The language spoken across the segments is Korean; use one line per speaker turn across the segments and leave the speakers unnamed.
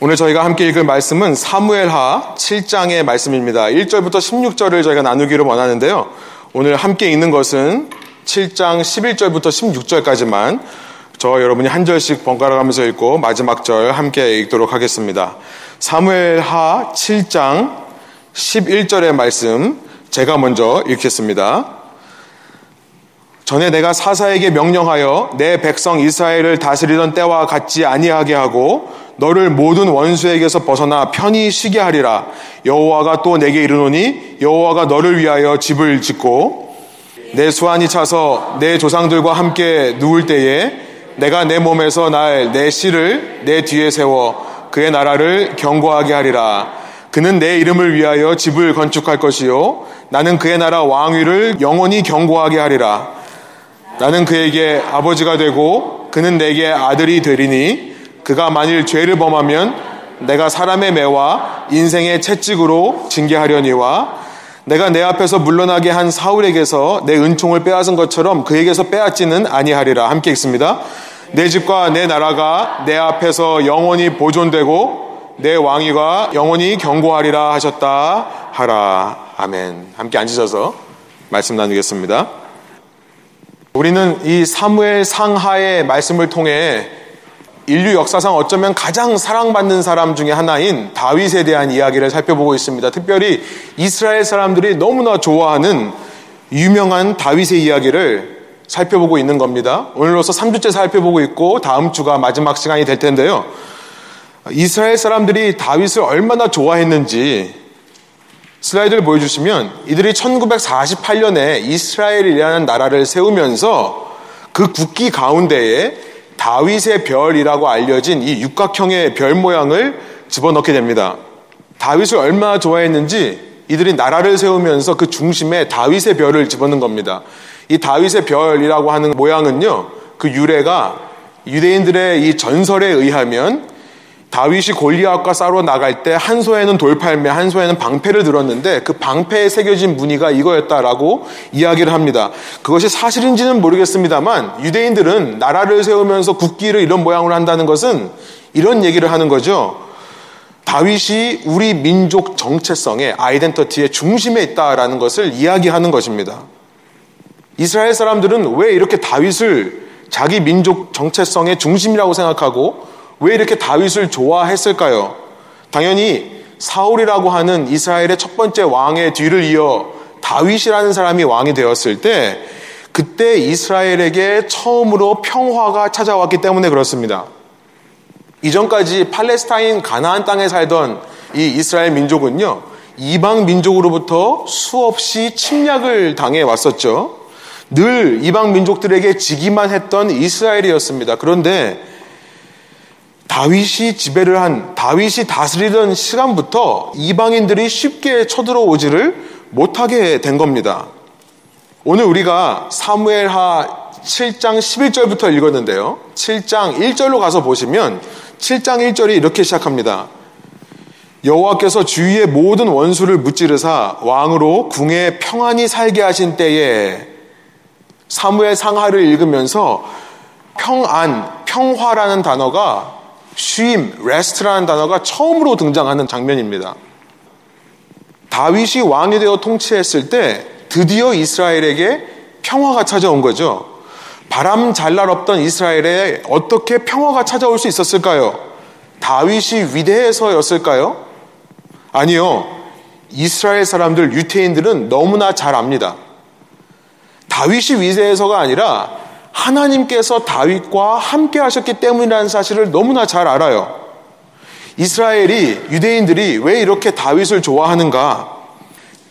오늘 저희가 함께 읽을 말씀은 사무엘하 7장의 말씀입니다. 1절부터 16절을 저희가 나누기로 원하는데요. 오늘 함께 읽는 것은 7장 11절부터 16절까지만 저 여러분이 한 절씩 번갈아 가면서 읽고 마지막 절 함께 읽도록 하겠습니다. 사무엘하 7장 11절의 말씀 제가 먼저 읽겠습니다. 전에 내가 사사에게 명령하여 내 백성 이스라엘을 다스리던 때와 같지 아니하게 하고 너를 모든 원수에게서 벗어나 편히 쉬게 하리라. 여호와가 또 내게 이르노니 여호와가 너를 위하여 집을 짓고 내 수완이 차서 내 조상들과 함께 누울 때에 내가 내 몸에서 날 내 씨를 내 뒤에 세워 그의 나라를 경고하게 하리라. 그는 내 이름을 위하여 집을 건축할 것이요 나는 그의 나라 왕위를 영원히 경고하게 하리라. 나는 그에게 아버지가 되고 그는 내게 아들이 되리니 그가 만일 죄를 범하면 내가 사람의 매와 인생의 채찍으로 징계하려니와 내가 내 앞에서 물러나게 한 사울에게서 내 은총을 빼앗은 것처럼 그에게서 빼앗지는 아니하리라. 함께 읽습니다. 내 집과 내 나라가 내 앞에서 영원히 보존되고 내 왕위가 영원히 경고하리라 하셨다 하라. 아멘. 함께 앉으셔서 말씀 나누겠습니다. 우리는 이 사무엘 상하의 말씀을 통해 인류 역사상 어쩌면 가장 사랑받는 사람 중에 하나인 다윗에 대한 이야기를 살펴보고 있습니다. 특별히 이스라엘 사람들이 너무나 좋아하는 유명한 다윗의 이야기를 살펴보고 있는 겁니다. 오늘로서 3주째 살펴보고 있고 다음 주가 마지막 시간이 될 텐데요. 이스라엘 사람들이 다윗을 얼마나 좋아했는지 슬라이드를 보여주시면 이들이 1948년에 이스라엘이라는 나라를 세우면서 그 국기 가운데에 다윗의 별이라고 알려진 이 육각형의 별 모양을 집어넣게 됩니다. 다윗을 얼마나 좋아했는지 이들이 나라를 세우면서 그 중심에 다윗의 별을 집어넣은 겁니다. 이 다윗의 별이라고 하는 모양은요, 그 유래가 유대인들의 이 전설에 의하면 다윗이 골리앗과 싸러 나갈 때 한 소에는 돌팔매, 한 소에는 방패를 들었는데 그 방패에 새겨진 무늬가 이거였다라고 이야기를 합니다. 그것이 사실인지는 모르겠습니다만 유대인들은 나라를 세우면서 국기를 이런 모양으로 한다는 것은 이런 얘기를 하는 거죠. 다윗이 우리 민족 정체성의 아이덴터티의 중심에 있다라는 것을 이야기하는 것입니다. 이스라엘 사람들은 왜 이렇게 다윗을 자기 민족 정체성의 중심이라고 생각하고 왜 이렇게 다윗을 좋아했을까요? 당연히 사울이라고 하는 이스라엘의 첫 번째 왕의 뒤를 이어 다윗이라는 사람이 왕이 되었을 때 그때 이스라엘에게 처음으로 평화가 찾아왔기 때문에 그렇습니다. 이전까지 팔레스타인 가나안 땅에 살던 이 이스라엘 민족은요, 이방 민족으로부터 수없이 침략을 당해 왔었죠. 늘 이방 민족들에게 지기만 했던 이스라엘이었습니다. 그런데 다윗이 지배를 한 다윗이 다스리던 시간부터 이방인들이 쉽게 쳐들어오지를 못하게 된 겁니다. 오늘 우리가 사무엘하 7장 11절부터 읽었는데요. 7장 1절로 가서 보시면 7장 1절이 이렇게 시작합니다. 여호와께서 주위의 모든 원수를 무찌르사 왕으로 궁에 평안히 살게 하신 때에 사무엘 상하를 읽으면서 평안, 평화라는 단어가 쉼, rest라는 단어가 처음으로 등장하는 장면입니다. 다윗이 왕이 되어 통치했을 때 드디어 이스라엘에게 평화가 찾아온 거죠. 바람 잘 날 없던 이스라엘에 어떻게 평화가 찾아올 수 있었을까요? 다윗이 위대해서였을까요? 아니요. 이스라엘 사람들, 유태인들은 너무나 잘 압니다. 다윗이 위대해서가 아니라 하나님께서 다윗과 함께 하셨기 때문이라는 사실을 너무나 잘 알아요. 이스라엘이 유대인들이 왜 이렇게 다윗을 좋아하는가?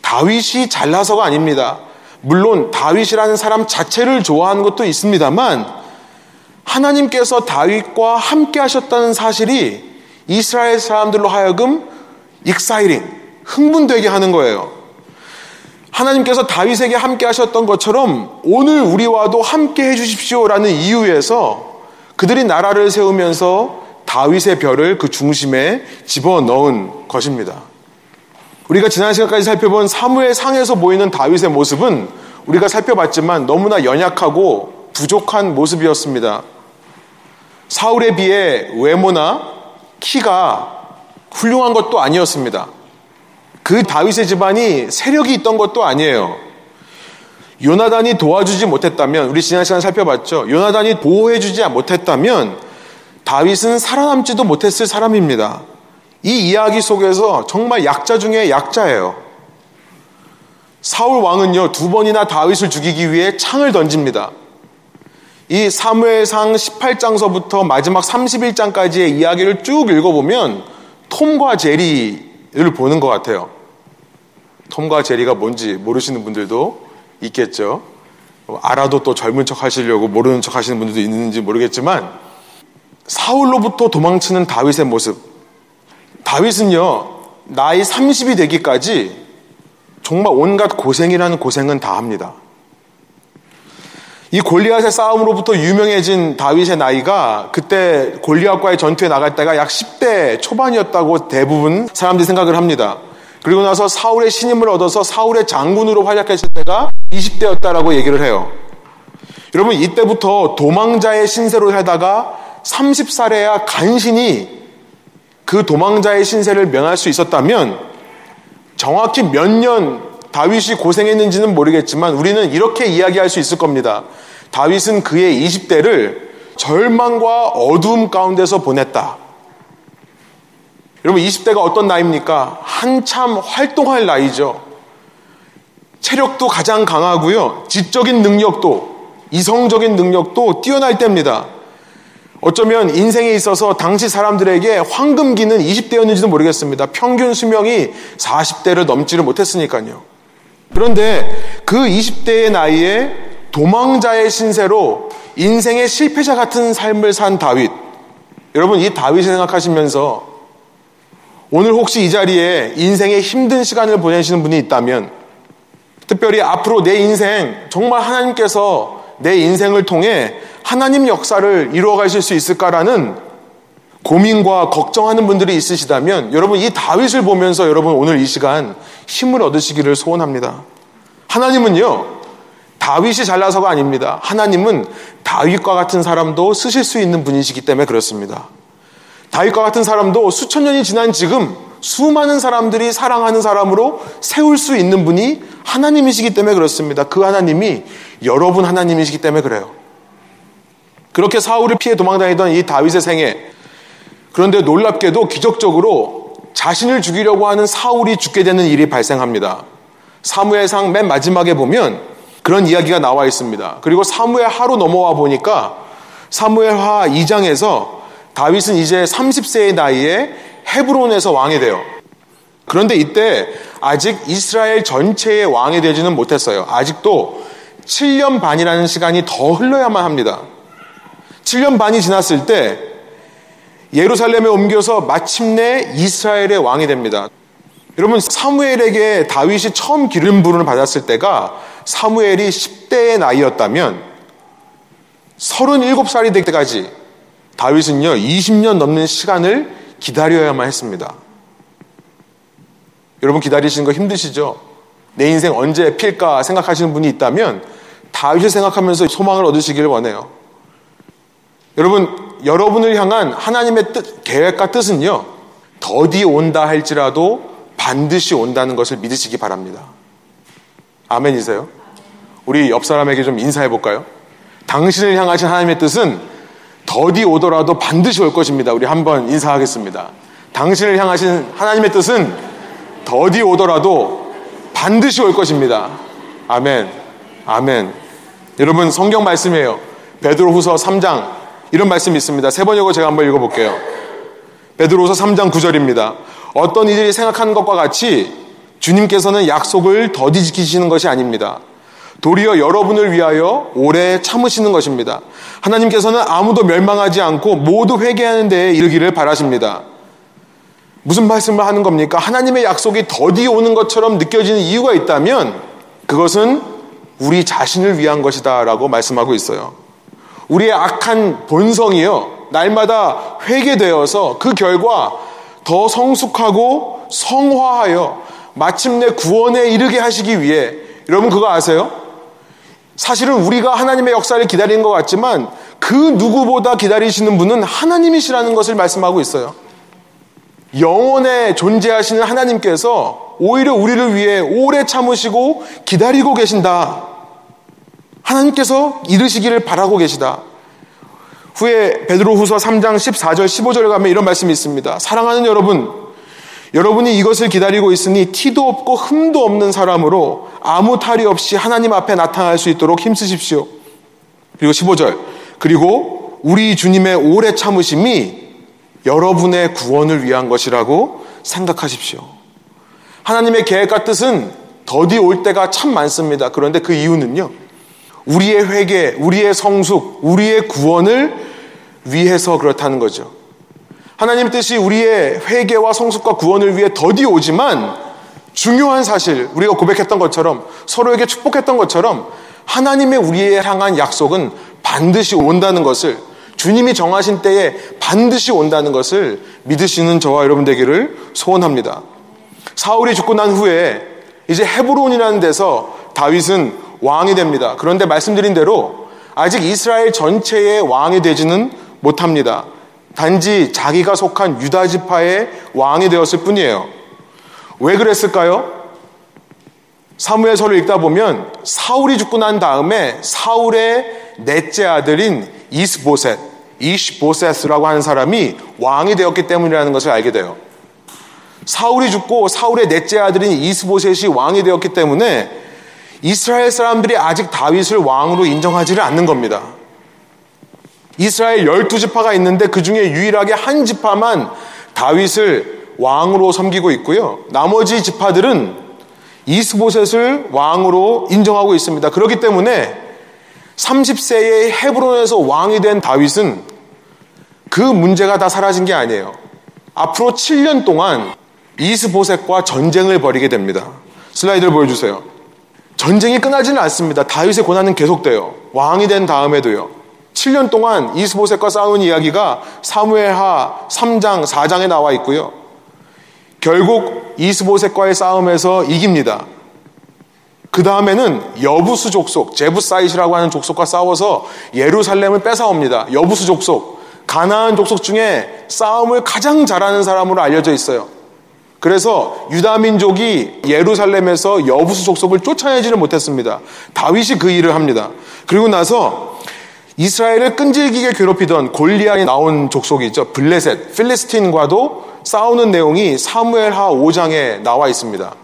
다윗이 잘나서가 아닙니다. 물론 다윗이라는 사람 자체를 좋아하는 것도 있습니다만 하나님께서 다윗과 함께 하셨다는 사실이 이스라엘 사람들로 하여금 exciting, 흥분되게 하는 거예요. 하나님께서 다윗에게 함께 하셨던 것처럼 오늘 우리와도 함께 해 주십시오라는 이유에서 그들이 나라를 세우면서 다윗의 별을 그 중심에 집어 넣은 것입니다. 우리가 지난 시간까지 살펴본 사무의 상에서 보이는 다윗의 모습은 우리가 살펴봤지만 너무나 연약하고 부족한 모습이었습니다. 사울에 비해 외모나 키가 훌륭한 것도 아니었습니다. 그 다윗의 집안이 세력이 있던 것도 아니에요. 요나단이 도와주지 못했다면 우리 지난 시간 살펴봤죠. 요나단이 보호해주지 못했다면 다윗은 살아남지도 못했을 사람입니다. 이 이야기 속에서 정말 약자 중에 약자예요. 사울 왕은요 두 번이나 다윗을 죽이기 위해 창을 던집니다. 이 사무엘상 18장서부터 마지막 31장까지의 이야기를 쭉 읽어보면 톰과 제리를 보는 것 같아요. 톰과 제리가 뭔지 모르시는 분들도 있겠죠. 알아도 또 젊은 척 하시려고 모르는 척 하시는 분들도 있는지 모르겠지만 사울로부터 도망치는 다윗의 모습. 다윗은요, 나이 30이 되기까지 정말 온갖 고생이라는 고생은 다 합니다. 이 골리앗의 싸움으로부터 유명해진 다윗의 나이가 그때 골리앗과의 전투에 나갈 때가 약 10대 초반이었다고 대부분 사람들이 생각을 합니다. 그리고 나서 사울의 신임을 얻어서 사울의 장군으로 활약했을 때가 20대였다라고 얘기를 해요. 여러분 이때부터 도망자의 신세로 살다가 30살에야 간신히 그 도망자의 신세를 면할 수 있었다면 정확히 몇 년 다윗이 고생했는지는 모르겠지만 우리는 이렇게 이야기할 수 있을 겁니다. 다윗은 그의 20대를 절망과 어두움 가운데서 보냈다. 여러분 20대가 어떤 나이입니까? 한참 활동할 나이죠. 체력도 가장 강하고요. 지적인 능력도 이성적인 능력도 뛰어날 때입니다. 어쩌면 인생에 있어서 당시 사람들에게 황금기는 20대였는지도 모르겠습니다. 평균 수명이 40대를 넘지를 못했으니까요. 그런데 그 20대의 나이에 도망자의 신세로 인생의 실패자 같은 삶을 산 다윗. 여러분, 이 다윗을 생각하시면서 오늘 혹시 이 자리에 인생의 힘든 시간을 보내시는 분이 있다면 특별히 앞으로 내 인생 정말 하나님께서 내 인생을 통해 하나님 역사를 이루어 가실 수 있을까라는 고민과 걱정하는 분들이 있으시다면 여러분 이 다윗을 보면서 여러분 오늘 이 시간 힘을 얻으시기를 소원합니다. 하나님은요. 다윗이 잘나서가 아닙니다. 하나님은 다윗과 같은 사람도 쓰실 수 있는 분이시기 때문에 그렇습니다. 다윗과 같은 사람도 수천 년이 지난 지금 수많은 사람들이 사랑하는 사람으로 세울 수 있는 분이 하나님이시기 때문에 그렇습니다. 그 하나님이 여러분 하나님이시기 때문에 그래요. 그렇게 사울을 피해 도망다니던 이 다윗의 생애. 그런데 놀랍게도 기적적으로 자신을 죽이려고 하는 사울이 죽게 되는 일이 발생합니다. 사무엘상 맨 마지막에 보면 그런 이야기가 나와 있습니다. 그리고 사무엘 하루 넘어와 보니까 사무엘하 2장에서 다윗은 이제 30세의 나이에 헤브론에서 왕이 돼요. 그런데 이때 아직 이스라엘 전체의 왕이 되지는 못했어요. 아직도 7년 반이라는 시간이 더 흘러야만 합니다. 7년 반이 지났을 때 예루살렘에 옮겨서 마침내 이스라엘의 왕이 됩니다. 여러분 사무엘에게 다윗이 처음 기름 부름을 받았을 때가 사무엘이 10대의 나이였다면 37살이 될 때까지 다윗은요 20년 넘는 시간을 기다려야만 했습니다. 여러분 기다리시는 거 힘드시죠? 내 인생 언제 필까 생각하시는 분이 있다면 다윗을 생각하면서 소망을 얻으시기를 원해요. 여러분, 여러분을 향한 하나님의 뜻, 계획과 뜻은요, 더디 온다 할지라도 반드시 온다는 것을 믿으시기 바랍니다. 아멘이세요? 우리 옆 사람에게 좀 인사해 볼까요? 당신을 향하신 하나님의 뜻은 더디 오더라도 반드시 올 것입니다. 우리 한번 인사하겠습니다. 당신을 향하신 하나님의 뜻은 더디 오더라도 반드시 올 것입니다. 아멘. 아멘. 여러분 성경 말씀이에요. 베드로후서 3장 이런 말씀이 있습니다. 세 번역으로 제가 한번 읽어 볼게요. 베드로서 3장 9절입니다. 어떤 이들이 생각하는 것과 같이 주님께서는 약속을 더디 지키시는 것이 아닙니다. 도리어 여러분을 위하여 오래 참으시는 것입니다. 하나님께서는 아무도 멸망하지 않고 모두 회개하는 데에 이르기를 바라십니다. 무슨 말씀을 하는 겁니까? 하나님의 약속이 더디 오는 것처럼 느껴지는 이유가 있다면 그것은 우리 자신을 위한 것이다 라고 말씀하고 있어요. 우리의 악한 본성이요. 날마다 회개되어서 그 결과 더 성숙하고 성화하여 마침내 구원에 이르게 하시기 위해 여러분 그거 아세요? 사실은 우리가 하나님의 역사를 기다리는 것 같지만 그 누구보다 기다리시는 분은 하나님이시라는 것을 말씀하고 있어요. 영원에 존재하시는 하나님께서 오히려 우리를 위해 오래 참으시고 기다리고 계신다. 하나님께서 이르시기를 바라고 계시다. 후에 베드로 후서 3장 14절 15절에 가면 이런 말씀이 있습니다. 사랑하는 여러분, 여러분이 이것을 기다리고 있으니 티도 없고 흠도 없는 사람으로 아무 탈이 없이 하나님 앞에 나타날 수 있도록 힘쓰십시오. 그리고 15절. 그리고 우리 주님의 오래 참으심이 여러분의 구원을 위한 것이라고 생각하십시오. 하나님의 계획과 뜻은 더디 올 때가 참 많습니다. 그런데 그 이유는요. 우리의 회개, 우리의 성숙, 우리의 구원을 위해서 그렇다는 거죠. 하나님 뜻이 우리의 회개와 성숙과 구원을 위해 더디 오지만 중요한 사실, 우리가 고백했던 것처럼 서로에게 축복했던 것처럼 하나님의 우리에 향한 약속은 반드시 온다는 것을 주님이 정하신 때에 반드시 온다는 것을 믿으시는 저와 여러분 되기를 소원합니다. 사울이 죽고 난 후에 이제 헤브론이라는 데서 다윗은 왕이 됩니다. 그런데 말씀드린 대로 아직 이스라엘 전체의 왕이 되지는 못합니다. 단지 자기가 속한 유다 지파의 왕이 되었을 뿐이에요. 왜 그랬을까요? 사무엘서를 읽다 보면 사울이 죽고 난 다음에 사울의 넷째 아들인 이스보셋, 이시보셋이라고 하는 사람이 왕이 되었기 때문이라는 것을 알게 돼요. 사울이 죽고 사울의 넷째 아들인 이스보셋이 왕이 되었기 때문에 이스라엘 사람들이 아직 다윗을 왕으로 인정하지를 않는 겁니다. 이스라엘 열두 지파가 있는데 그 중에 유일하게 한 지파만 다윗을 왕으로 섬기고 있고요. 나머지 지파들은 이스보셋을 왕으로 인정하고 있습니다. 그렇기 때문에 30세의 헤브론에서 왕이 된 다윗은 그 문제가 다 사라진 게 아니에요. 앞으로 7년 동안 이스보셋과 전쟁을 벌이게 됩니다. 슬라이드를 보여주세요. 전쟁이 끝나지는 않습니다. 다윗의 고난은 계속돼요. 왕이 된 다음에도요. 7년 동안 이스보셋과 싸운 이야기가 사무엘하 3장, 4장에 나와 있고요. 결국 이스보셋과의 싸움에서 이깁니다. 그 다음에는 여부수 족속, 제부사이시라고 하는 족속과 싸워서 예루살렘을 뺏어옵니다. 여부수 족속, 가나안 족속 중에 싸움을 가장 잘하는 사람으로 알려져 있어요. 그래서 유다 민족이 예루살렘에서 여부수 족속을 쫓아내지를 못했습니다. 다윗이 그 일을 합니다. 그리고 나서 이스라엘을 끈질기게 괴롭히던 골리앗이 나온 족속이 있죠. 블레셋, 필리스틴과도 싸우는 내용이 사무엘하 5장에 나와 있습니다.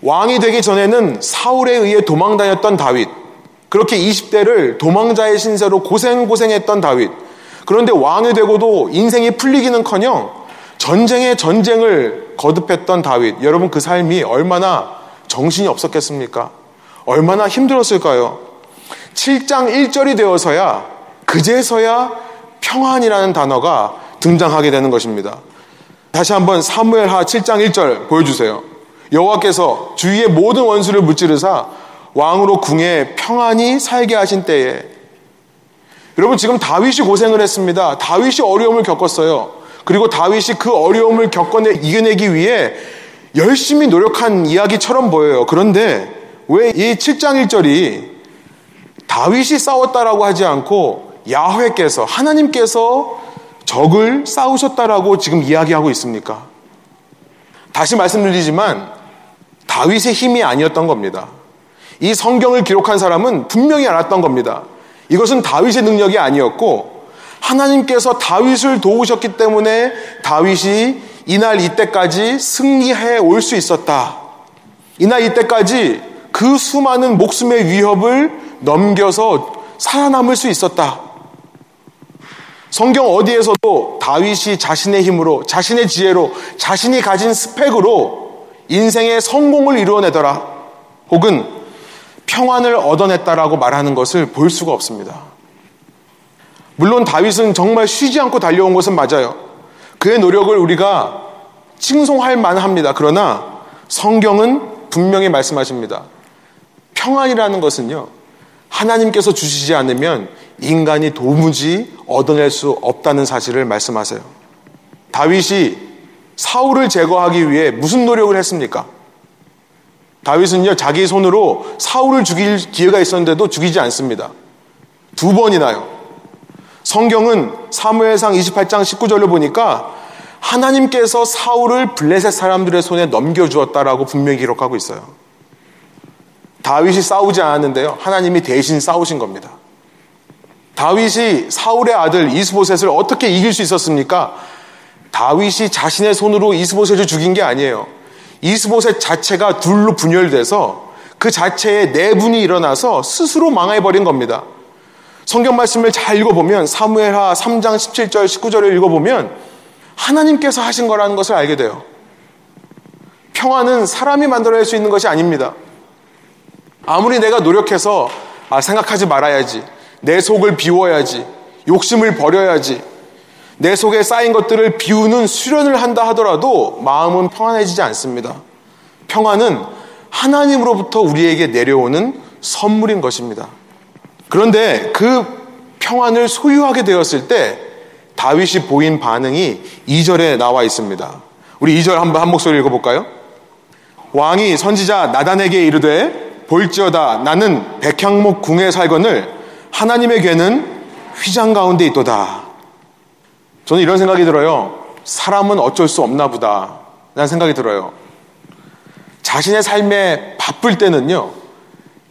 왕이 되기 전에는 사울에 의해 도망 다녔던 다윗. 그렇게 20대를 도망자의 신세로 고생고생했던 다윗. 그런데 왕이 되고도 인생이 풀리기는 커녕 전쟁에 전쟁을 거듭했던 다윗. 여러분 그 삶이 얼마나 정신이 없었겠습니까? 얼마나 힘들었을까요? 7장 1절이 되어서야 그제서야 평안이라는 단어가 등장하게 되는 것입니다. 다시 한번 사무엘하 7장 1절 보여주세요. 여호와께서 주위의 모든 원수를 무찌르사 왕으로 궁에 평안히 살게 하신 때에 여러분 지금 다윗이 고생을 했습니다. 다윗이 어려움을 겪었어요. 그리고 다윗이 그 어려움을 겪어내 이겨내기 위해 열심히 노력한 이야기처럼 보여요. 그런데 왜 이 7장 1절이 다윗이 싸웠다라고 하지 않고 야훼께서 하나님께서 적을 싸우셨다라고 지금 이야기하고 있습니까? 다시 말씀드리지만 다윗의 힘이 아니었던 겁니다. 이 성경을 기록한 사람은 분명히 알았던 겁니다. 이것은 다윗의 능력이 아니었고 하나님께서 다윗을 도우셨기 때문에 다윗이 이날 이때까지 승리해 올 수 있었다. 이날 이때까지 그 수많은 목숨의 위협을 넘겨서 살아남을 수 있었다. 성경 어디에서도 다윗이 자신의 힘으로, 자신의 지혜로, 자신이 가진 스펙으로 인생의 성공을 이루어내더라. 혹은 평안을 얻어냈다라고 말하는 것을 볼 수가 없습니다. 물론 다윗은 정말 쉬지 않고 달려온 것은 맞아요. 그의 노력을 우리가 칭송할 만합니다. 그러나 성경은 분명히 말씀하십니다. 평안이라는 것은요, 하나님께서 주시지 않으면 인간이 도무지 얻어낼 수 없다는 사실을 말씀하세요. 다윗이 사울을 제거하기 위해 무슨 노력을 했습니까? 다윗은요, 자기 손으로 사울을 죽일 기회가 있었는데도 죽이지 않습니다. 두 번이나요. 성경은 사무엘상 28장 19절을 보니까 하나님께서 사울을 블레셋 사람들의 손에 넘겨주었다라고 분명히 기록하고 있어요. 다윗이 싸우지 않았는데요. 하나님이 대신 싸우신 겁니다. 다윗이 사울의 아들 이스보셋을 어떻게 이길 수 있었습니까? 다윗이 자신의 손으로 이스보셋을 죽인 게 아니에요. 이스보셋 자체가 둘로 분열돼서 그 자체에 내분이 일어나서 스스로 망해버린 겁니다. 성경 말씀을 잘 읽어보면 사무엘하 3장 17절 19절을 읽어보면 하나님께서 하신 거라는 것을 알게 돼요. 평화는 사람이 만들어낼 수 있는 것이 아닙니다. 아무리 내가 노력해서 아, 생각하지 말아야지. 내 속을 비워야지. 욕심을 버려야지. 내 속에 쌓인 것들을 비우는 수련을 한다 하더라도 마음은 평안해지지 않습니다. 평안은 하나님으로부터 우리에게 내려오는 선물인 것입니다. 그런데 그 평안을 소유하게 되었을 때 다윗이 보인 반응이 2절에 나와 있습니다. 우리 2절 한번 한 목소리 읽어볼까요? 왕이 선지자 나단에게 이르되 볼지어다 나는 백향목 궁에 살거늘 하나님의 괴는 휘장 가운데 있도다. 저는 이런 생각이 들어요. 사람은 어쩔 수 없나 보다. 라는 생각이 들어요. 자신의 삶에 바쁠 때는요,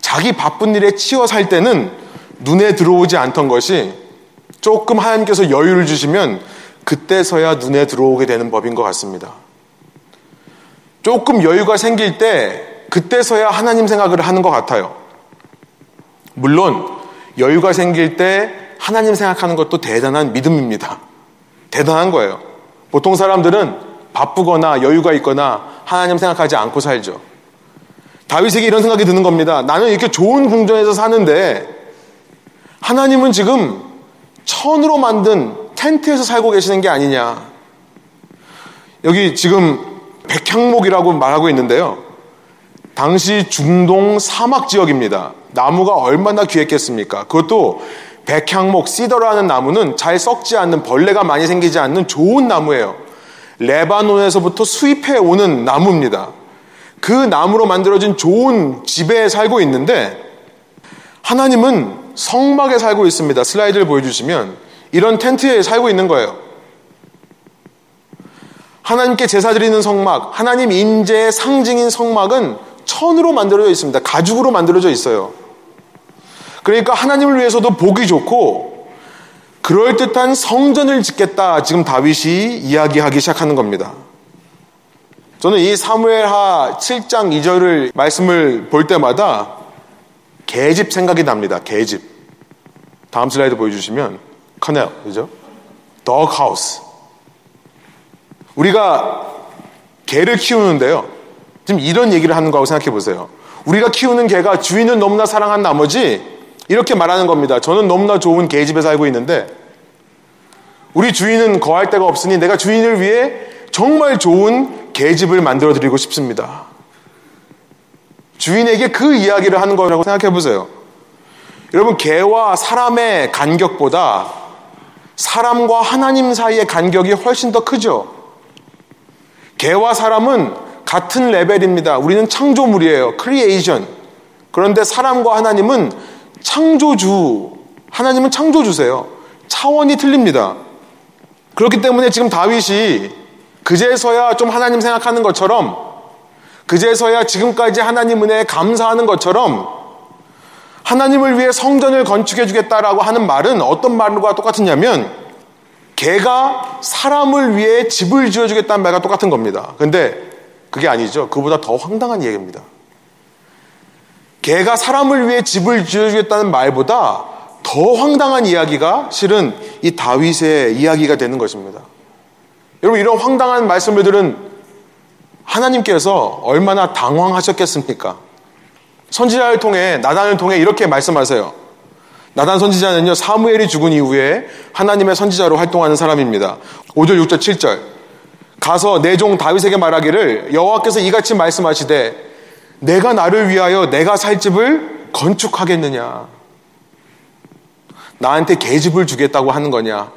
자기 바쁜 일에 치여 살 때는 눈에 들어오지 않던 것이 조금 하나님께서 여유를 주시면 그때서야 눈에 들어오게 되는 법인 것 같습니다. 조금 여유가 생길 때 그때서야 하나님 생각을 하는 것 같아요. 물론 여유가 생길 때 하나님 생각하는 것도 대단한 믿음입니다. 대단한 거예요. 보통 사람들은 바쁘거나 여유가 있거나 하나님 생각하지 않고 살죠. 다윗에게 이런 생각이 드는 겁니다. 나는 이렇게 좋은 궁전에서 사는데 하나님은 지금 천으로 만든 텐트에서 살고 계시는 게 아니냐. 여기 지금 백향목이라고 말하고 있는데요. 당시 중동 사막 지역입니다. 나무가 얼마나 귀했겠습니까? 그것도 백향목, 시더라는 나무는 잘 썩지 않는 벌레가 많이 생기지 않는 좋은 나무예요. 레바논에서부터 수입해 오는 나무입니다. 그 나무로 만들어진 좋은 집에 살고 있는데 하나님은 성막에 살고 있습니다. 슬라이드를 보여주시면 이런 텐트에 살고 있는 거예요. 하나님께 제사 드리는 성막, 하나님 인재의 상징인 성막은 천으로 만들어져 있습니다. 가죽으로 만들어져 있어요. 그러니까 하나님을 위해서도 보기 좋고 그럴듯한 성전을 짓겠다 지금 다윗이 이야기하기 시작하는 겁니다. 저는 이 사무엘하 7장 2절을 말씀을 볼 때마다 개집 생각이 납니다. 개집. 다음 슬라이드 보여주시면 커넬, 그죠? 덕하우스. 우리가 개를 키우는데요. 지금 이런 얘기를 하는 거하고 생각해 보세요. 우리가 키우는 개가 주인은 너무나 사랑한 나머지 이렇게 말하는 겁니다. 저는 너무나 좋은 개집에 살고 있는데 우리 주인은 거할 데가 없으니 내가 주인을 위해 정말 좋은 개집을 만들어 드리고 싶습니다. 주인에게 그 이야기를 하는 거라고 생각해 보세요. 여러분, 개와 사람의 간격보다 사람과 하나님 사이의 간격이 훨씬 더 크죠? 개와 사람은 같은 레벨입니다. 우리는 창조물이에요. creation. 그런데 사람과 하나님은 창조주, 하나님은 창조주세요. 차원이 틀립니다. 그렇기 때문에 지금 다윗이 그제서야 좀 하나님 생각하는 것처럼 그제서야 지금까지 하나님 은혜에 감사하는 것처럼 하나님을 위해 성전을 건축해 주겠다라고 하는 말은 어떤 말과 똑같으냐면 개가 사람을 위해 집을 지어 주겠다는 말과 똑같은 겁니다. 근데 그게 아니죠. 그보다 더 황당한 얘기입니다. 개가 사람을 위해 집을 지어 주겠다는 말보다 더 황당한 이야기가 실은 이 다윗의 이야기가 되는 것입니다. 여러분 이런 황당한 말씀을 들은 하나님께서 얼마나 당황하셨겠습니까? 선지자를 통해 나단을 통해 이렇게 말씀하세요. 나단 선지자는요 사무엘이 죽은 이후에 하나님의 선지자로 활동하는 사람입니다. 5절, 6절, 7절. 가서 내 종 다윗에게 말하기를 여호와께서 이같이 말씀하시되 내가 나를 위하여 내가 살 집을 건축하겠느냐? 나한테 계집을 주겠다고 하는 거냐?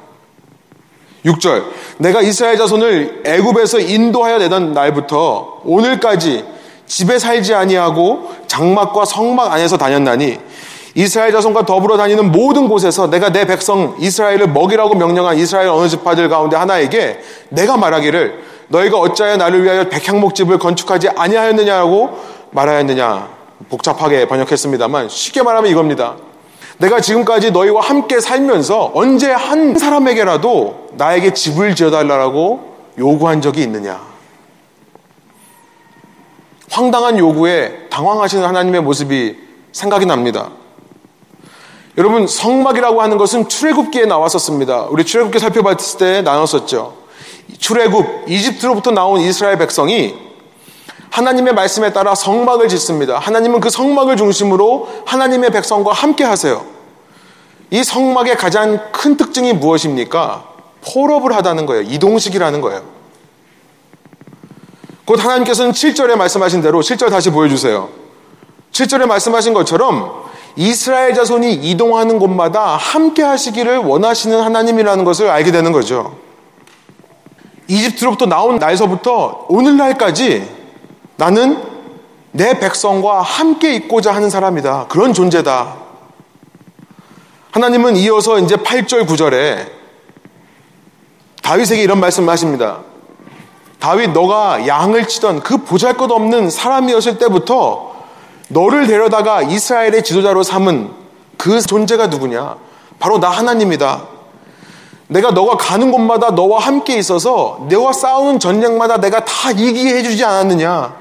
6절 내가 이스라엘 자손을 애굽에서 인도하여 내던 날부터 오늘까지 집에 살지 아니하고 장막과 성막 안에서 다녔나니 이스라엘 자손과 더불어 다니는 모든 곳에서 내가 내 백성 이스라엘을 먹이라고 명령한 이스라엘 어느 지파들 가운데 하나에게 내가 말하기를 너희가 어찌하여 나를 위하여 백향목집을 건축하지 아니하였느냐고 말하였느냐 복잡하게 번역했습니다만 쉽게 말하면 이겁니다. 내가 지금까지 너희와 함께 살면서 언제 한 사람에게라도 나에게 집을 지어달라고 요구한 적이 있느냐? 황당한 요구에 당황하시는 하나님의 모습이 생각이 납니다. 여러분 성막이라고 하는 것은 출애굽기에 나왔었습니다. 우리 출애굽기 살펴봤을 때 나눴었죠. 출애굽 이집트로부터 나온 이스라엘 백성이 하나님의 말씀에 따라 성막을 짓습니다. 하나님은 그 성막을 중심으로 하나님의 백성과 함께 하세요. 이 성막의 가장 큰 특징이 무엇입니까? 폴업을 하다는 거예요. 이동식이라는 거예요. 곧 하나님께서는 7절에 말씀하신 대로 7절 다시 보여주세요. 7절에 말씀하신 것처럼 이스라엘 자손이 이동하는 곳마다 함께 하시기를 원하시는 하나님이라는 것을 알게 되는 거죠. 이집트로부터 나온 날서부터 오늘날까지 나는 내 백성과 함께 있고자 하는 사람이다. 그런 존재다. 하나님은 이어서 이제 8절 9절에 다윗에게 이런 말씀을 하십니다. 다윗 너가 양을 치던 그 보잘것 없는 사람이었을 때부터 너를 데려다가 이스라엘의 지도자로 삼은 그 존재가 누구냐? 바로 나 하나님이다. 내가 너가 가는 곳마다 너와 함께 있어서 너와 싸우는 전쟁마다 내가 다 이기게 해주지 않았느냐?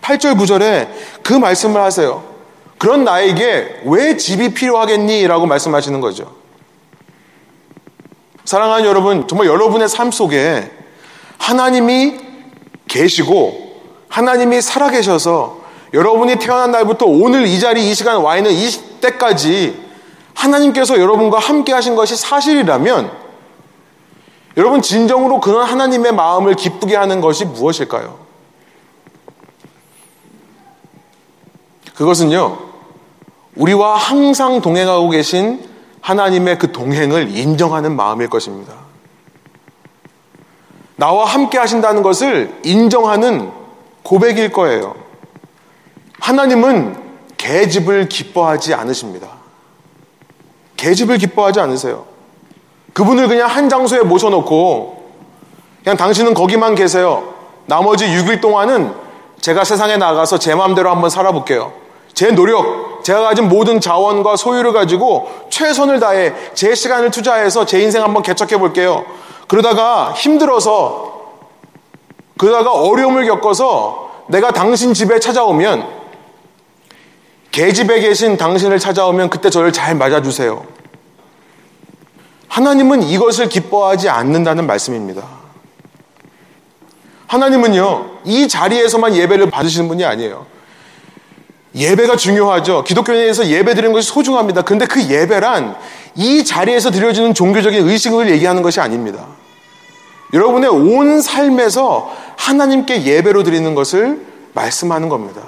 8절 9절에 그 말씀을 하세요. 그런 나에게 왜 집이 필요하겠니? 라고 말씀하시는 거죠. 사랑하는 여러분, 정말 여러분의 삶 속에 하나님이 계시고 하나님이 살아계셔서 여러분이 태어난 날부터 오늘 이 자리 이 시간 와 있는 이 때까지 하나님께서 여러분과 함께 하신 것이 사실이라면 여러분 진정으로 그런 하나님의 마음을 기쁘게 하는 것이 무엇일까요? 그것은요, 우리와 항상 동행하고 계신 하나님의 그 동행을 인정하는 마음일 것입니다. 나와 함께 하신다는 것을 인정하는 고백일 거예요. 하나님은 계집을 기뻐하지 않으십니다. 계집을 기뻐하지 않으세요. 그분을 그냥 한 장소에 모셔놓고 그냥 당신은 거기만 계세요. 나머지 6일 동안은 제가 세상에 나가서 제 마음대로 한번 살아볼게요. 제 노력, 제가 가진 모든 자원과 소유를 가지고 최선을 다해 제 시간을 투자해서 제 인생 한번 개척해 볼게요. 그러다가 힘들어서, 그러다가 어려움을 겪어서 내가 당신 집에 찾아오면 계집에 계신 당신을 찾아오면 그때 저를 잘 맞아주세요. 하나님은 이것을 기뻐하지 않는다는 말씀입니다. 하나님은요, 이 자리에서만 예배를 받으시는 분이 아니에요. 예배가 중요하죠. 기독교인에서 예배 드리는 것이 소중합니다. 그런데 그 예배란 이 자리에서 드려지는 종교적인 의식을 얘기하는 것이 아닙니다. 여러분의 온 삶에서 하나님께 예배로 드리는 것을 말씀하는 겁니다.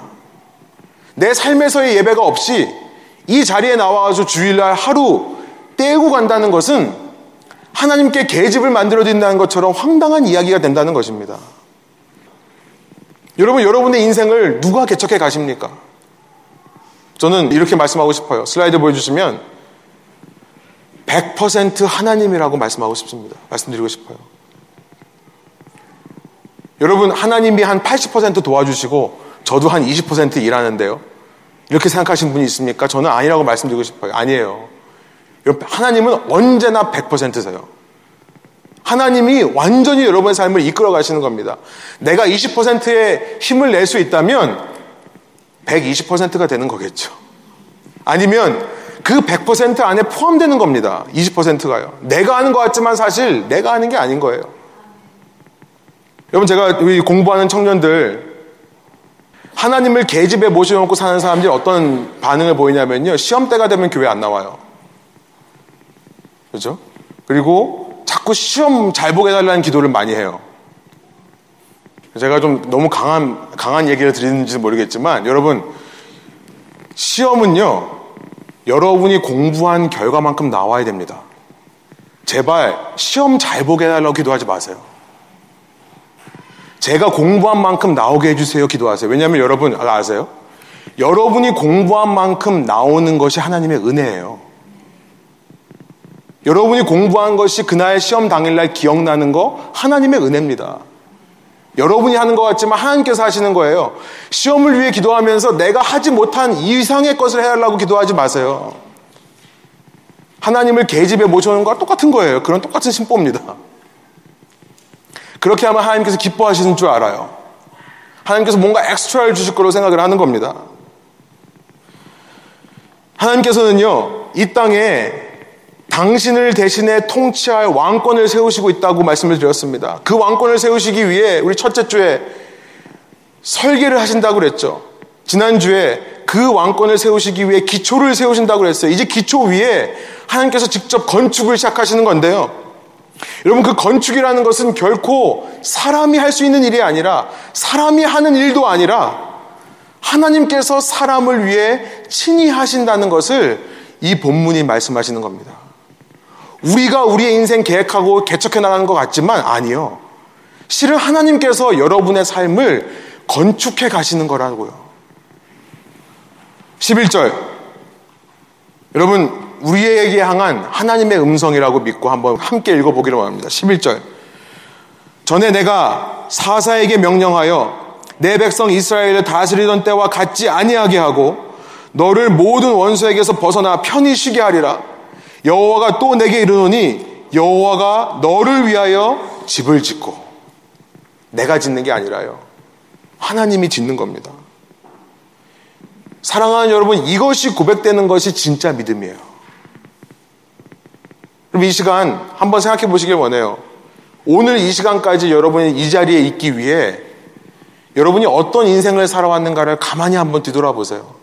내 삶에서의 예배가 없이 이 자리에 나와서 주일날 하루 떼고 간다는 것은 하나님께 계집을 만들어 둔다는 것처럼 황당한 이야기가 된다는 것입니다. 여러분, 여러분의 인생을 누가 개척해 가십니까? 저는 이렇게 말씀하고 싶어요. 슬라이드 보여주시면 100% 하나님이라고 말씀하고 싶습니다. 말씀드리고 싶어요. 여러분, 하나님이 한 80% 도와주시고 저도 한 20% 일하는데요. 이렇게 생각하시는 분이 있습니까? 저는 아니라고 말씀드리고 싶어요. 아니에요. 하나님은 언제나 100%세요. 하나님이 완전히 여러분의 삶을 이끌어 가시는 겁니다. 내가 20%의 힘을 낼 수 있다면 120%가 되는 거겠죠. 아니면 그 100% 안에 포함되는 겁니다. 20%가요. 내가 하는 것 같지만 사실 내가 하는 게 아닌 거예요. 여러분 제가 공부하는 청년들 하나님을 계집에 모셔놓고 사는 사람들이 어떤 반응을 보이냐면요. 시험 때가 되면 교회 안 나와요. 그죠? 그리고 자꾸 시험 잘 보게 해달라는 기도를 많이 해요. 제가 좀 너무 강한, 강한 얘기를 드리는지 모르겠지만, 여러분, 시험은요, 여러분이 공부한 결과만큼 나와야 됩니다. 제발, 시험 잘 보게 해달라고 기도하지 마세요. 제가 공부한 만큼 나오게 해주세요. 기도하세요. 왜냐하면 여러분, 아, 아세요? 여러분이 공부한 만큼 나오는 것이 하나님의 은혜예요. 여러분이 공부한 것이 그날 시험 당일날 기억나는 거 하나님의 은혜입니다. 여러분이 하는 것 같지만 하나님께서 하시는 거예요. 시험을 위해 기도하면서 내가 하지 못한 이상의 것을 해달라고 기도하지 마세요. 하나님을 계집에 모셔오는 거와 똑같은 거예요. 그런 똑같은 심보입니다. 그렇게 하면 하나님께서 기뻐하시는 줄 알아요. 하나님께서 뭔가 엑스트라를 주실 거로 생각을 하는 겁니다. 하나님께서는요, 이 땅에 당신을 대신해 통치할 왕권을 세우시고 있다고 말씀을 드렸습니다. 그 왕권을 세우시기 위해 우리 첫째 주에 설계를 하신다고 그랬죠. 지난주에 그 왕권을 세우시기 위해 기초를 세우신다고 그랬어요. 이제 기초 위에 하나님께서 직접 건축을 시작하시는 건데요. 여러분 그 건축이라는 것은 결코 사람이 할 수 있는 일이 아니라 사람이 하는 일도 아니라 하나님께서 사람을 위해 친히 하신다는 것을 이 본문이 말씀하시는 겁니다. 우리가 우리의 인생 계획하고 개척해 나가는 것 같지만 아니요. 실은 하나님께서 여러분의 삶을 건축해 가시는 거라고요. 11절. 여러분, 우리에게 향한 하나님의 음성이라고 믿고 한번 함께 읽어보기로 합니다. 11절. 전에 내가 사사에게 명령하여 내 백성 이스라엘을 다스리던 때와 같지 아니하게 하고 너를 모든 원수에게서 벗어나 편히 쉬게 하리라. 여호와가 또 내게 이르노니 여호와가 너를 위하여 집을 짓고 내가 짓는 게 아니라요. 하나님이 짓는 겁니다. 사랑하는 여러분, 이것이 고백되는 것이 진짜 믿음이에요. 그럼 이 시간 한번 생각해 보시길 원해요. 오늘 이 시간까지 여러분이 이 자리에 있기 위해 여러분이 어떤 인생을 살아왔는가를 가만히 한번 뒤돌아보세요.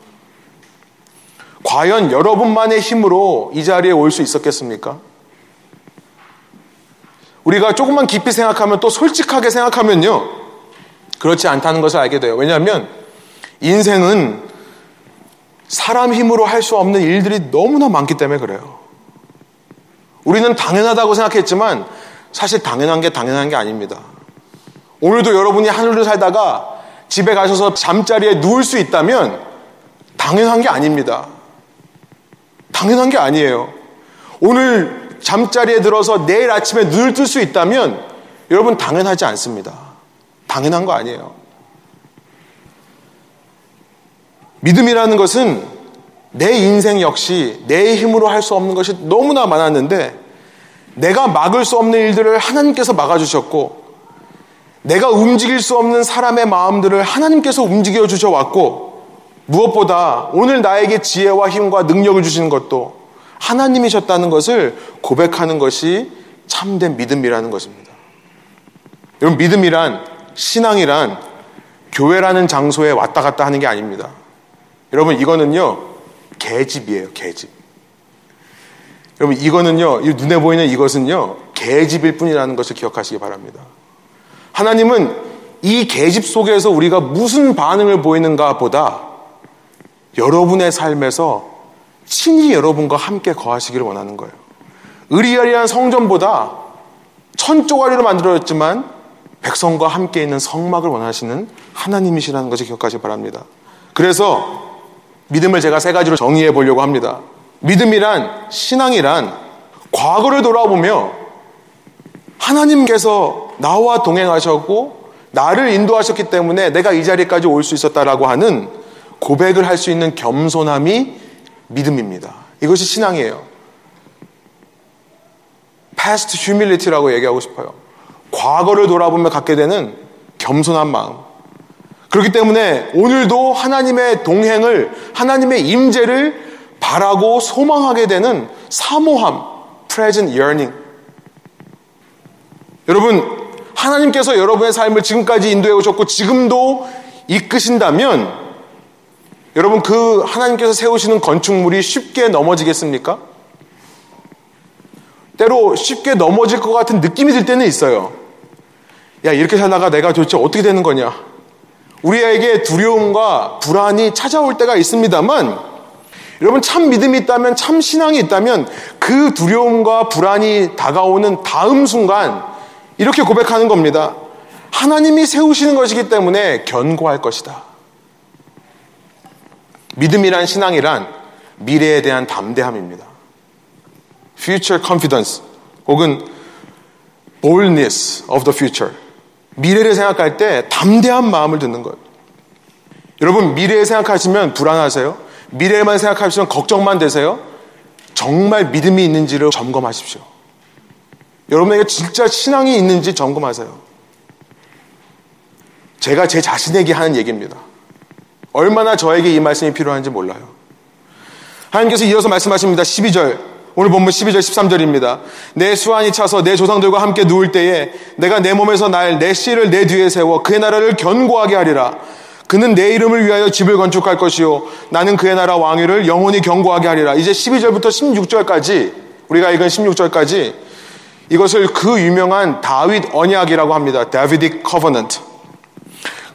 과연 여러분만의 힘으로 이 자리에 올 수 있었겠습니까? 우리가 조금만 깊이 생각하면 또 솔직하게 생각하면요. 그렇지 않다는 것을 알게 돼요. 왜냐하면 인생은 사람 힘으로 할 수 없는 일들이 너무나 많기 때문에 그래요. 우리는 당연하다고 생각했지만 사실 당연한 게 당연한 게 아닙니다. 오늘도 여러분이 하늘을 살다가 집에 가셔서 잠자리에 누울 수 있다면 당연한 게 아닙니다. 당연한 게 아니에요. 오늘 잠자리에 들어서 내일 아침에 눈을 뜰 수 있다면 여러분 당연하지 않습니다. 당연한 거 아니에요. 믿음이라는 것은 내 인생 역시 내 힘으로 할 수 없는 것이 너무나 많았는데 내가 막을 수 없는 일들을 하나님께서 막아주셨고 내가 움직일 수 없는 사람의 마음들을 하나님께서 움직여 주셔왔고 무엇보다 오늘 나에게 지혜와 힘과 능력을 주시는 것도 하나님이셨다는 것을 고백하는 것이 참된 믿음이라는 것입니다. 여러분, 믿음이란, 신앙이란 교회라는 장소에 왔다 갔다 하는 게 아닙니다. 여러분, 이거는요, 계집이에요, 계집. 여러분, 이거는요, 눈에 보이는 이것은요, 계집일 뿐이라는 것을 기억하시기 바랍니다. 하나님은 이 계집 속에서 우리가 무슨 반응을 보이는가 보다 여러분의 삶에서 친히 여러분과 함께 거하시기를 원하는 거예요. 의리아리한 성전보다 천조가리로 만들어졌지만 백성과 함께 있는 성막을 원하시는 하나님이시라는 것을 기억하시기 바랍니다. 그래서 믿음을 제가 세 가지로 정의해 보려고 합니다. 믿음이란 신앙이란 과거를 돌아보며 하나님께서 나와 동행하셨고 나를 인도하셨기 때문에 내가 이 자리까지 올 수 있었다라고 하는 고백을 할 수 있는 겸손함이 믿음입니다. 이것이 신앙이에요. past humility라고 얘기하고 싶어요. 과거를 돌아보며 갖게 되는 겸손한 마음. 그렇기 때문에 오늘도 하나님의 동행을 하나님의 임재를 바라고 소망하게 되는 사모함, present yearning. 여러분 하나님께서 여러분의 삶을 지금까지 인도해 오셨고 지금도 이끄신다면 여러분 그 하나님께서 세우시는 건축물이 쉽게 넘어지겠습니까? 때로 쉽게 넘어질 것 같은 느낌이 들 때는 있어요. 야, 이렇게 살다가 내가 도대체 어떻게 되는 거냐? 우리에게 두려움과 불안이 찾아올 때가 있습니다만, 여러분 참 믿음이 있다면, 참 신앙이 있다면, 그 두려움과 불안이 다가오는 다음 순간, 이렇게 고백하는 겁니다. 하나님이 세우시는 것이기 때문에 견고할 것이다. 믿음이란 신앙이란 미래에 대한 담대함입니다. future confidence 혹은 boldness of the future. 미래를 생각할 때 담대한 마음을 듣는 것. 여러분, 미래에 생각하시면 불안하세요? 미래에만 생각하시면 걱정만 되세요? 정말 믿음이 있는지를 점검하십시오. 여러분에게 진짜 신앙이 있는지 점검하세요. 제가 제 자신에게 하는 얘기입니다. 얼마나 저에게 이 말씀이 필요한지 몰라요. 하나님께서 이어서 말씀하십니다. 12절. 오늘 본문 12절 13절입니다. 내 수한이 차서 내 조상들과 함께 누울 때에 내가 내 몸에서 날 내 씨를 내 뒤에 세워 그의 나라를 견고하게 하리라. 그는 내 이름을 위하여 집을 건축할 것이요. 나는 그의 나라 왕위를 영원히 견고하게 하리라. 이제 12절부터 16절까지 우리가 읽은 16절까지 이것을 그 유명한 다윗 언약이라고 합니다. Davidic Covenant.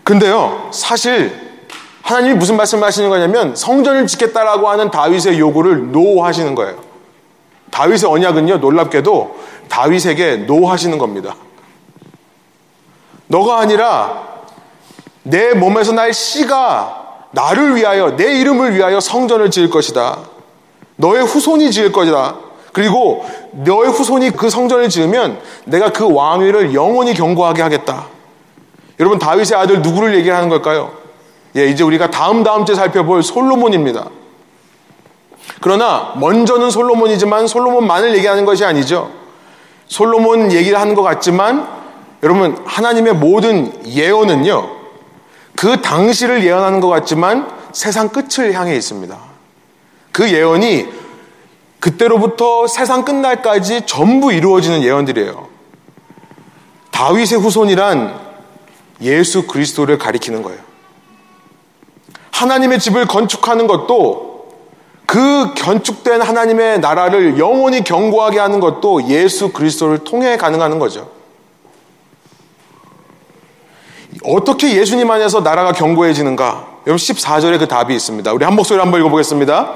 근데요, 사실 하나님이 무슨 말씀을 하시는 거냐면 성전을 짓겠다라고 하는 다윗의 요구를 no하시는 거예요. 다윗의 언약은요, 놀랍게도 다윗에게 노하시는 겁니다. 너가 아니라 내 몸에서 날 씨가 나를 위하여, 내 이름을 위하여 성전을 지을 것이다. 너의 후손이 지을 것이다. 그리고 너의 후손이 그 성전을 지으면 내가 그 왕위를 영원히 경고하게 하겠다. 여러분, 다윗의 아들 누구를 얘기하는 걸까요? 예, 이제 우리가 다음 다음 주에 살펴볼 솔로몬입니다. 그러나 먼저는 솔로몬이지만 솔로몬만을 얘기하는 것이 아니죠. 솔로몬 얘기를 하는 것 같지만 여러분 하나님의 모든 예언은요. 그 당시를 예언하는 것 같지만 세상 끝을 향해 있습니다. 그 예언이 그때로부터 세상 끝날까지 전부 이루어지는 예언들이에요. 다윗의 후손이란 예수 그리스도를 가리키는 거예요. 하나님의 집을 건축하는 것도 그 건축된 하나님의 나라를 영원히 경고하게 하는 것도 예수 그리스도를 통해 가능하는 거죠. 어떻게 예수님 안에서 나라가 경고해지는가? 여러분 14절에 그 답이 있습니다. 우리 한 목소리 한번 읽어보겠습니다.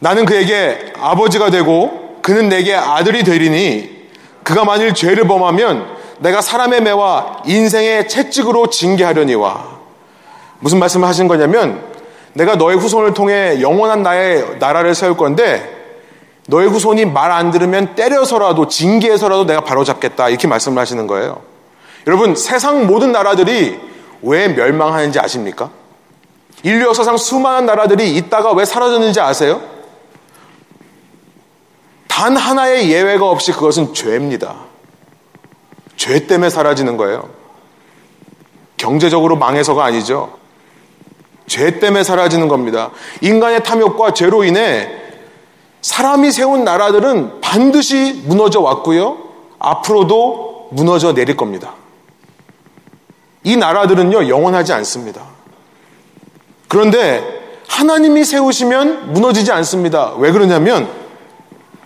나는 그에게 아버지가 되고 그는 내게 아들이 되리니 그가 만일 죄를 범하면 내가 사람의 매와 인생의 채찍으로 징계하려니와 무슨 말씀을 하신 거냐면 내가 너의 후손을 통해 영원한 나의 나라를 세울 건데 너의 후손이 말 안 들으면 때려서라도 징계해서라도 내가 바로잡겠다 이렇게 말씀을 하시는 거예요. 여러분 세상 모든 나라들이 왜 멸망하는지 아십니까? 인류 역사상 수많은 나라들이 있다가 왜 사라졌는지 아세요? 단 하나의 예외가 없이 그것은 죄입니다. 죄 때문에 사라지는 거예요. 경제적으로 망해서가 아니죠. 죄 때문에 사라지는 겁니다. 인간의 탐욕과 죄로 인해 사람이 세운 나라들은 반드시 무너져 왔고요. 앞으로도 무너져 내릴 겁니다. 이 나라들은요, 영원하지 않습니다. 그런데 하나님이 세우시면 무너지지 않습니다. 왜 그러냐면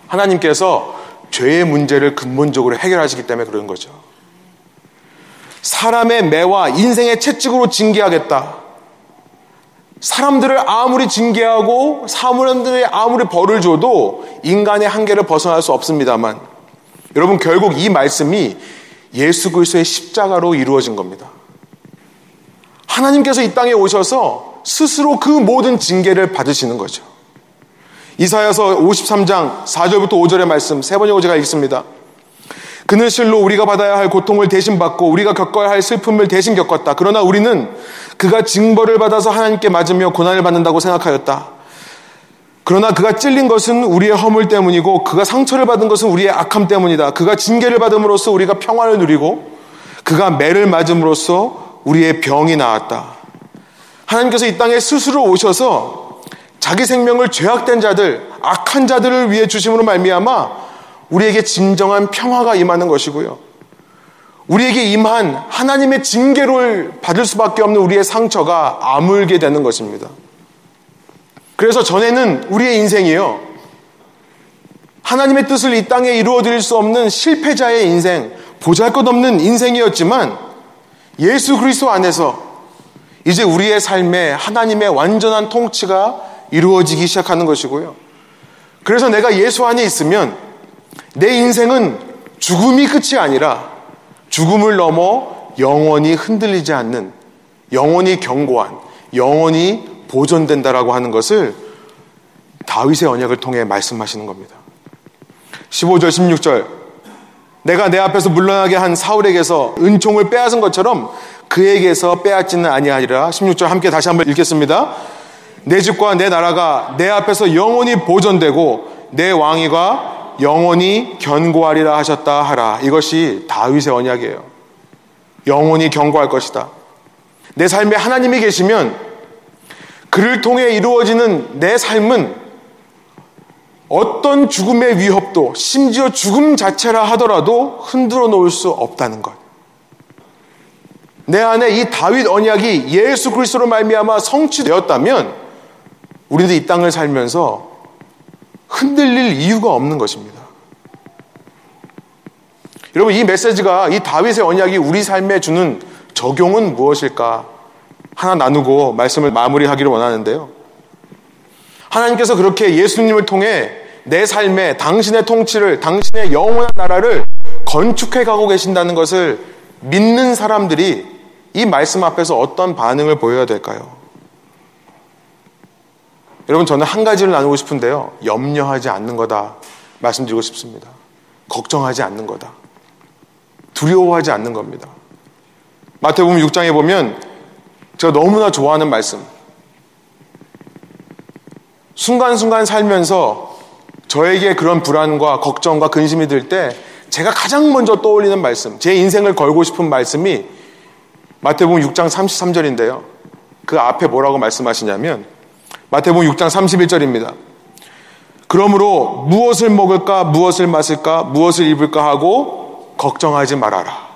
하나님께서 죄의 문제를 근본적으로 해결하시기 때문에 그런 거죠. 사람의 매와 인생의 채찍으로 징계하겠다. 사람들을 아무리 징계하고 사람들이 아무리 벌을 줘도 인간의 한계를 벗어날 수 없습니다만 여러분 결국 이 말씀이 예수 그리스도의 십자가로 이루어진 겁니다. 하나님께서 이 땅에 오셔서 스스로 그 모든 징계를 받으시는 거죠. 이사야서 53장 4절부터 5절의 말씀 세 번째 제가 읽습니다. 그는 실로 우리가 받아야 할 고통을 대신 받고 우리가 겪어야 할 슬픔을 대신 겪었다. 그러나 우리는 그가 징벌을 받아서 하나님께 맞으며 고난을 받는다고 생각하였다. 그러나 그가 찔린 것은 우리의 허물 때문이고 그가 상처를 받은 것은 우리의 악함 때문이다. 그가 징계를 받음으로써 우리가 평안을 누리고 그가 매를 맞음으로써 우리의 병이 나았다. 하나님께서 이 땅에 스스로 오셔서 자기 생명을 죄악된 자들, 악한 자들을 위해 주심으로 말미암아 우리에게 진정한 평화가 임하는 것이고요. 우리에게 임한 하나님의 징계를 받을 수밖에 없는 우리의 상처가 아물게 되는 것입니다. 그래서 전에는 우리의 인생이요. 하나님의 뜻을 이 땅에 이루어 드릴 수 없는 실패자의 인생, 보잘 것 없는 인생이었지만 예수 그리스도 안에서 이제 우리의 삶에 하나님의 완전한 통치가 이루어지기 시작하는 것이고요. 그래서 내가 예수 안에 있으면 내 인생은 죽음이 끝이 아니라 죽음을 넘어 영원히 흔들리지 않는 영원히 견고한 영원히 보존된다라고 하는 것을 다윗의 언약을 통해 말씀하시는 겁니다. 15절, 16절. 내가 내 앞에서 물러나게 한 사울에게서 은총을 빼앗은 것처럼 그에게서 빼앗지는 아니하리라. 16절 함께 다시 한번 읽겠습니다. 내 집과 내 나라가 내 앞에서 영원히 보존되고 내 왕위가 영원히 견고하리라 하셨다 하라. 이것이 다윗의 언약이에요. 영원히 견고할 것이다. 내 삶에 하나님이 계시면 그를 통해 이루어지는 내 삶은 어떤 죽음의 위협도 심지어 죽음 자체라 하더라도 흔들어 놓을 수 없다는 것. 내 안에 이 다윗 언약이 예수 그리스도로 말미암아 성취되었다면 우리도 이 땅을 살면서 흔들릴 이유가 없는 것입니다. 여러분 이 메시지가 이 다윗의 언약이 우리 삶에 주는 적용은 무엇일까? 하나 나누고 말씀을 마무리하기를 원하는데요. 하나님께서 그렇게 예수님을 통해 내 삶에 당신의 통치를, 당신의 영원한 나라를 건축해 가고 계신다는 것을 믿는 사람들이 이 말씀 앞에서 어떤 반응을 보여야 될까요? 여러분, 저는 한 가지를 나누고 싶은데요. 염려하지 않는 거다. 말씀드리고 싶습니다. 걱정하지 않는 거다. 두려워하지 않는 겁니다. 마태복음 6장에 보면 제가 너무나 좋아하는 말씀. 순간순간 살면서 저에게 그런 불안과 걱정과 근심이 들 때 제가 가장 먼저 떠올리는 말씀, 제 인생을 걸고 싶은 말씀이 마태복음 6장 33절인데요. 그 앞에 뭐라고 말씀하시냐면 마태복음 6장 31절입니다. 그러므로 무엇을 먹을까, 무엇을 마실까, 무엇을 입을까 하고 걱정하지 말아라.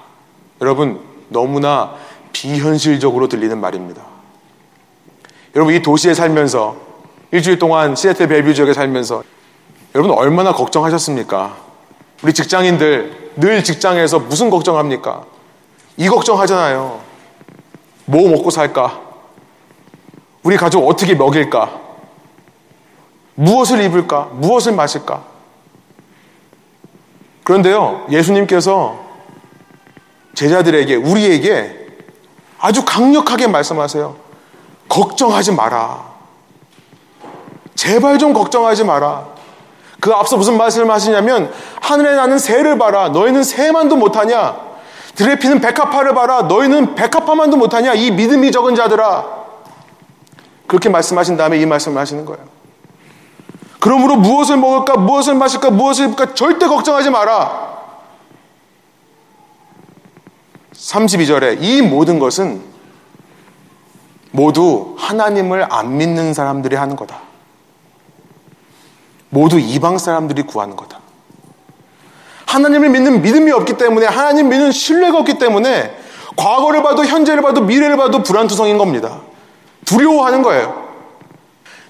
여러분, 너무나 비현실적으로 들리는 말입니다. 여러분, 이 도시에 살면서 일주일 동안 시애틀 벨뷰 지역에 살면서 여러분 얼마나 걱정하셨습니까? 우리 직장인들 늘 직장에서 무슨 걱정합니까? 이 걱정하잖아요. 뭐 먹고 살까? 우리 가족 어떻게 먹일까? 무엇을 입을까? 무엇을 마실까? 그런데요, 예수님께서 제자들에게, 우리에게 아주 강력하게 말씀하세요. 걱정하지 마라. 제발 좀 걱정하지 마라. 그 앞서 무슨 말씀을 하시냐면 하늘에 나는 새를 봐라. 너희는 새만도 못하냐? 들에 피는 백합화를 봐라. 너희는 백합화만도 못하냐? 이 믿음이 적은 자들아. 그렇게 말씀하신 다음에 이 말씀을 하시는 거예요. 그러므로 무엇을 먹을까, 무엇을 마실까, 무엇을 입을까 절대 걱정하지 마라. 32절에 이 모든 것은 모두 하나님을 안 믿는 사람들이 하는 거다. 모두 이방 사람들이 구하는 거다. 하나님을 믿는 믿음이 없기 때문에 하나님 믿는 신뢰가 없기 때문에 과거를 봐도 현재를 봐도 미래를 봐도 불안투성인 겁니다. 두려워하는 거예요.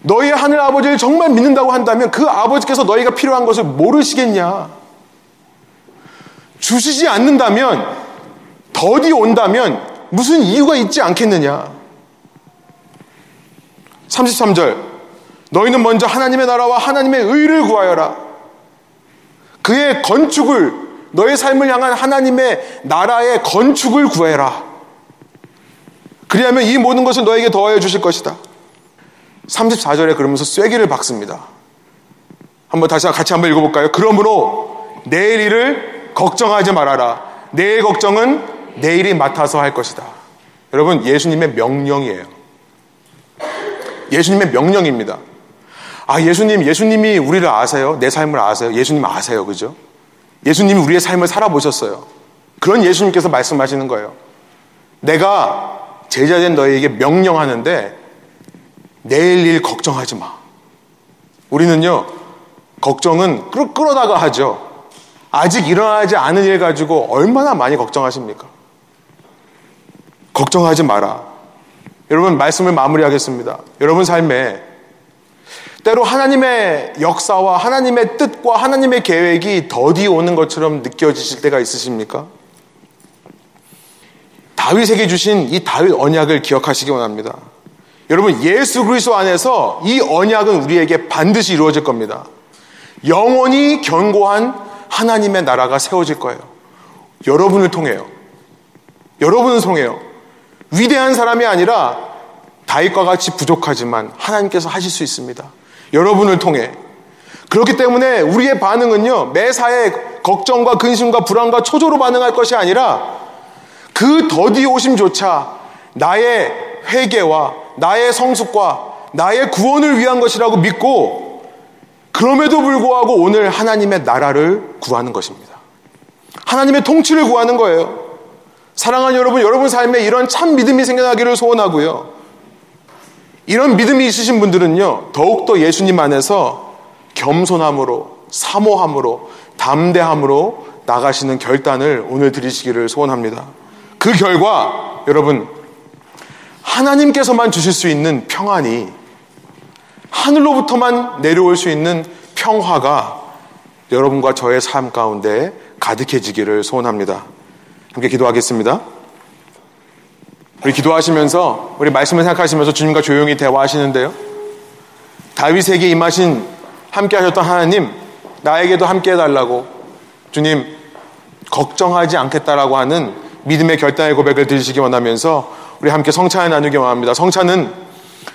너희 하늘 아버지를 정말 믿는다고 한다면 그 아버지께서 너희가 필요한 것을 모르시겠냐? 주시지 않는다면 더디 온다면 무슨 이유가 있지 않겠느냐? 33절 너희는 먼저 하나님의 나라와 하나님의 의를 구하여라. 그의 건축을, 너의 삶을 향한 하나님의 나라의 건축을 구해라. 그리하면 이 모든 것을 너에게 더하여 주실 것이다. 34절에 그러면서 쐐기를 박습니다. 한번 다시 같이 한번 읽어볼까요? 그러므로 내일 일을 걱정하지 말아라. 내일 걱정은 내일이 맡아서 할 것이다. 여러분, 예수님의 명령이에요. 예수님의 명령입니다. 아, 예수님, 예수님이 우리를 아세요? 내 삶을 아세요? 예수님 아세요. 그죠? 예수님이 우리의 삶을 살아보셨어요. 그런 예수님께서 말씀하시는 거예요. 내가 제자된 너에게 명령하는데 내일 일 걱정하지 마. 우리는요, 걱정은 끌, 끌어다가 하죠. 아직 일어나지 않은 일 가지고 얼마나 많이 걱정하십니까? 걱정하지 마라. 여러분, 말씀을 마무리하겠습니다. 여러분 삶에 때로 하나님의 역사와 하나님의 뜻과 하나님의 계획이 더디 오는 것처럼 느껴지실 때가 있으십니까? 다윗에게 주신 이 다윗 언약을 기억하시기 원합니다. 여러분 예수 그리스도 안에서 이 언약은 우리에게 반드시 이루어질 겁니다. 영원히 견고한 하나님의 나라가 세워질 거예요. 여러분을 통해요. 여러분을 통해요. 위대한 사람이 아니라 다윗과 같이 부족하지만 하나님께서 하실 수 있습니다. 여러분을 통해. 그렇기 때문에 우리의 반응은요, 매사에 걱정과 근심과 불안과 초조로 반응할 것이 아니라 그 더디 오심조차 나의 회개와 나의 성숙과 나의 구원을 위한 것이라고 믿고 그럼에도 불구하고 오늘 하나님의 나라를 구하는 것입니다. 하나님의 통치를 구하는 거예요. 사랑하는 여러분, 여러분 삶에 이런 참 믿음이 생겨나기를 소원하고요. 이런 믿음이 있으신 분들은요, 더욱더 예수님 안에서 겸손함으로, 사모함으로, 담대함으로 나가시는 결단을 오늘 드리시기를 소원합니다. 그 결과, 여러분, 하나님께서만 주실 수 있는 평안이 하늘로부터만 내려올 수 있는 평화가 여러분과 저의 삶 가운데 가득해지기를 소원합니다. 함께 기도하겠습니다. 우리 기도하시면서 우리 말씀을 생각하시면서 주님과 조용히 대화하시는데요. 다윗에게 임하신 함께 하셨던 하나님 나에게도 함께 해달라고 주님 걱정하지 않겠다라고 하는 믿음의 결단의 고백을 드리시기 원하면서 우리 함께 성찬을 나누기 원합니다. 성찬은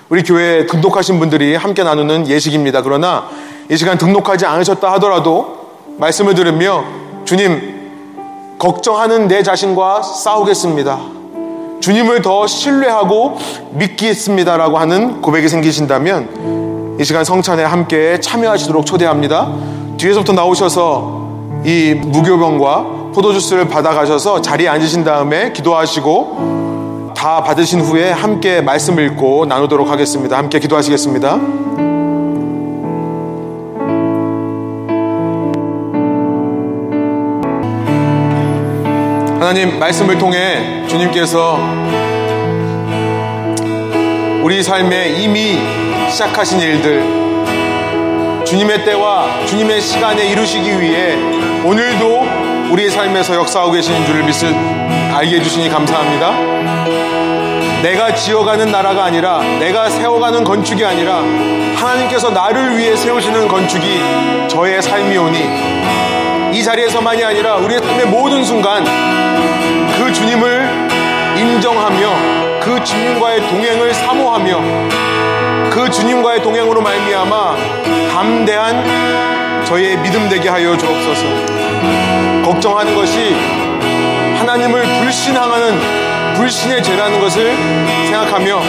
우리 교회에 등록하신 분들이 함께 나누는 예식입니다. 그러나 이 시간 등록하지 않으셨다 하더라도 말씀을 들으며 주님 걱정하는 내 자신과 싸우겠습니다. 주님을 더 신뢰하고 믿겠습니다라고 하는 고백이 생기신다면 이 시간 성찬에 함께 참여하시도록 초대합니다. 뒤에서부터 나오셔서 이 무교병과 포도주스를 받아가셔서 자리에 앉으신 다음에 기도하시고 다 받으신 후에 함께 말씀 읽고 나누도록 하겠습니다. 함께 기도하시겠습니다. 하나님 말씀을 통해 주님께서 우리 삶에 이미 시작하신 일들 주님의 때와 주님의 시간에 이루시기 위해 오늘도 우리의 삶에서 역사하고 계시는 줄을 믿을 알게 해주시니 감사합니다. 내가 지어가는 나라가 아니라 내가 세워가는 건축이 아니라 하나님께서 나를 위해 세우시는 건축이 저의 삶이오니 이 자리에서만이 아니라 우리의 삶의 모든 순간 그 주님을 인정하며 그 주님과의 동행을 사모하며 그 주님과의 동행으로 말미암아 담대한 저의 믿음 되게 하여 주옵소서. 걱정하는 것이 하나님을 불신하는 불신의 죄라는 것을 생각하며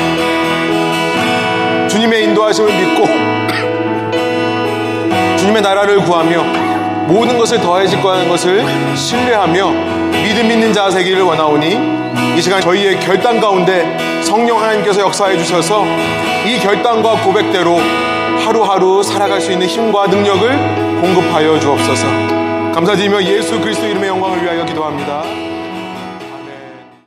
주님의 인도하심을 믿고 주님의 나라를 구하며 모든 것을 더해질 거라는 것을 신뢰하며 믿음 있는 자 되기를 원하오니 이 시간 저희의 결단 가운데 성령 하나님께서 역사해 주셔서 이 결단과 고백대로 하루하루 살아갈 수 있는 힘과 능력을 공급하여 주옵소서. 감사드리며 예수 그리스도 이름의 영광을 위하여 기도합니다.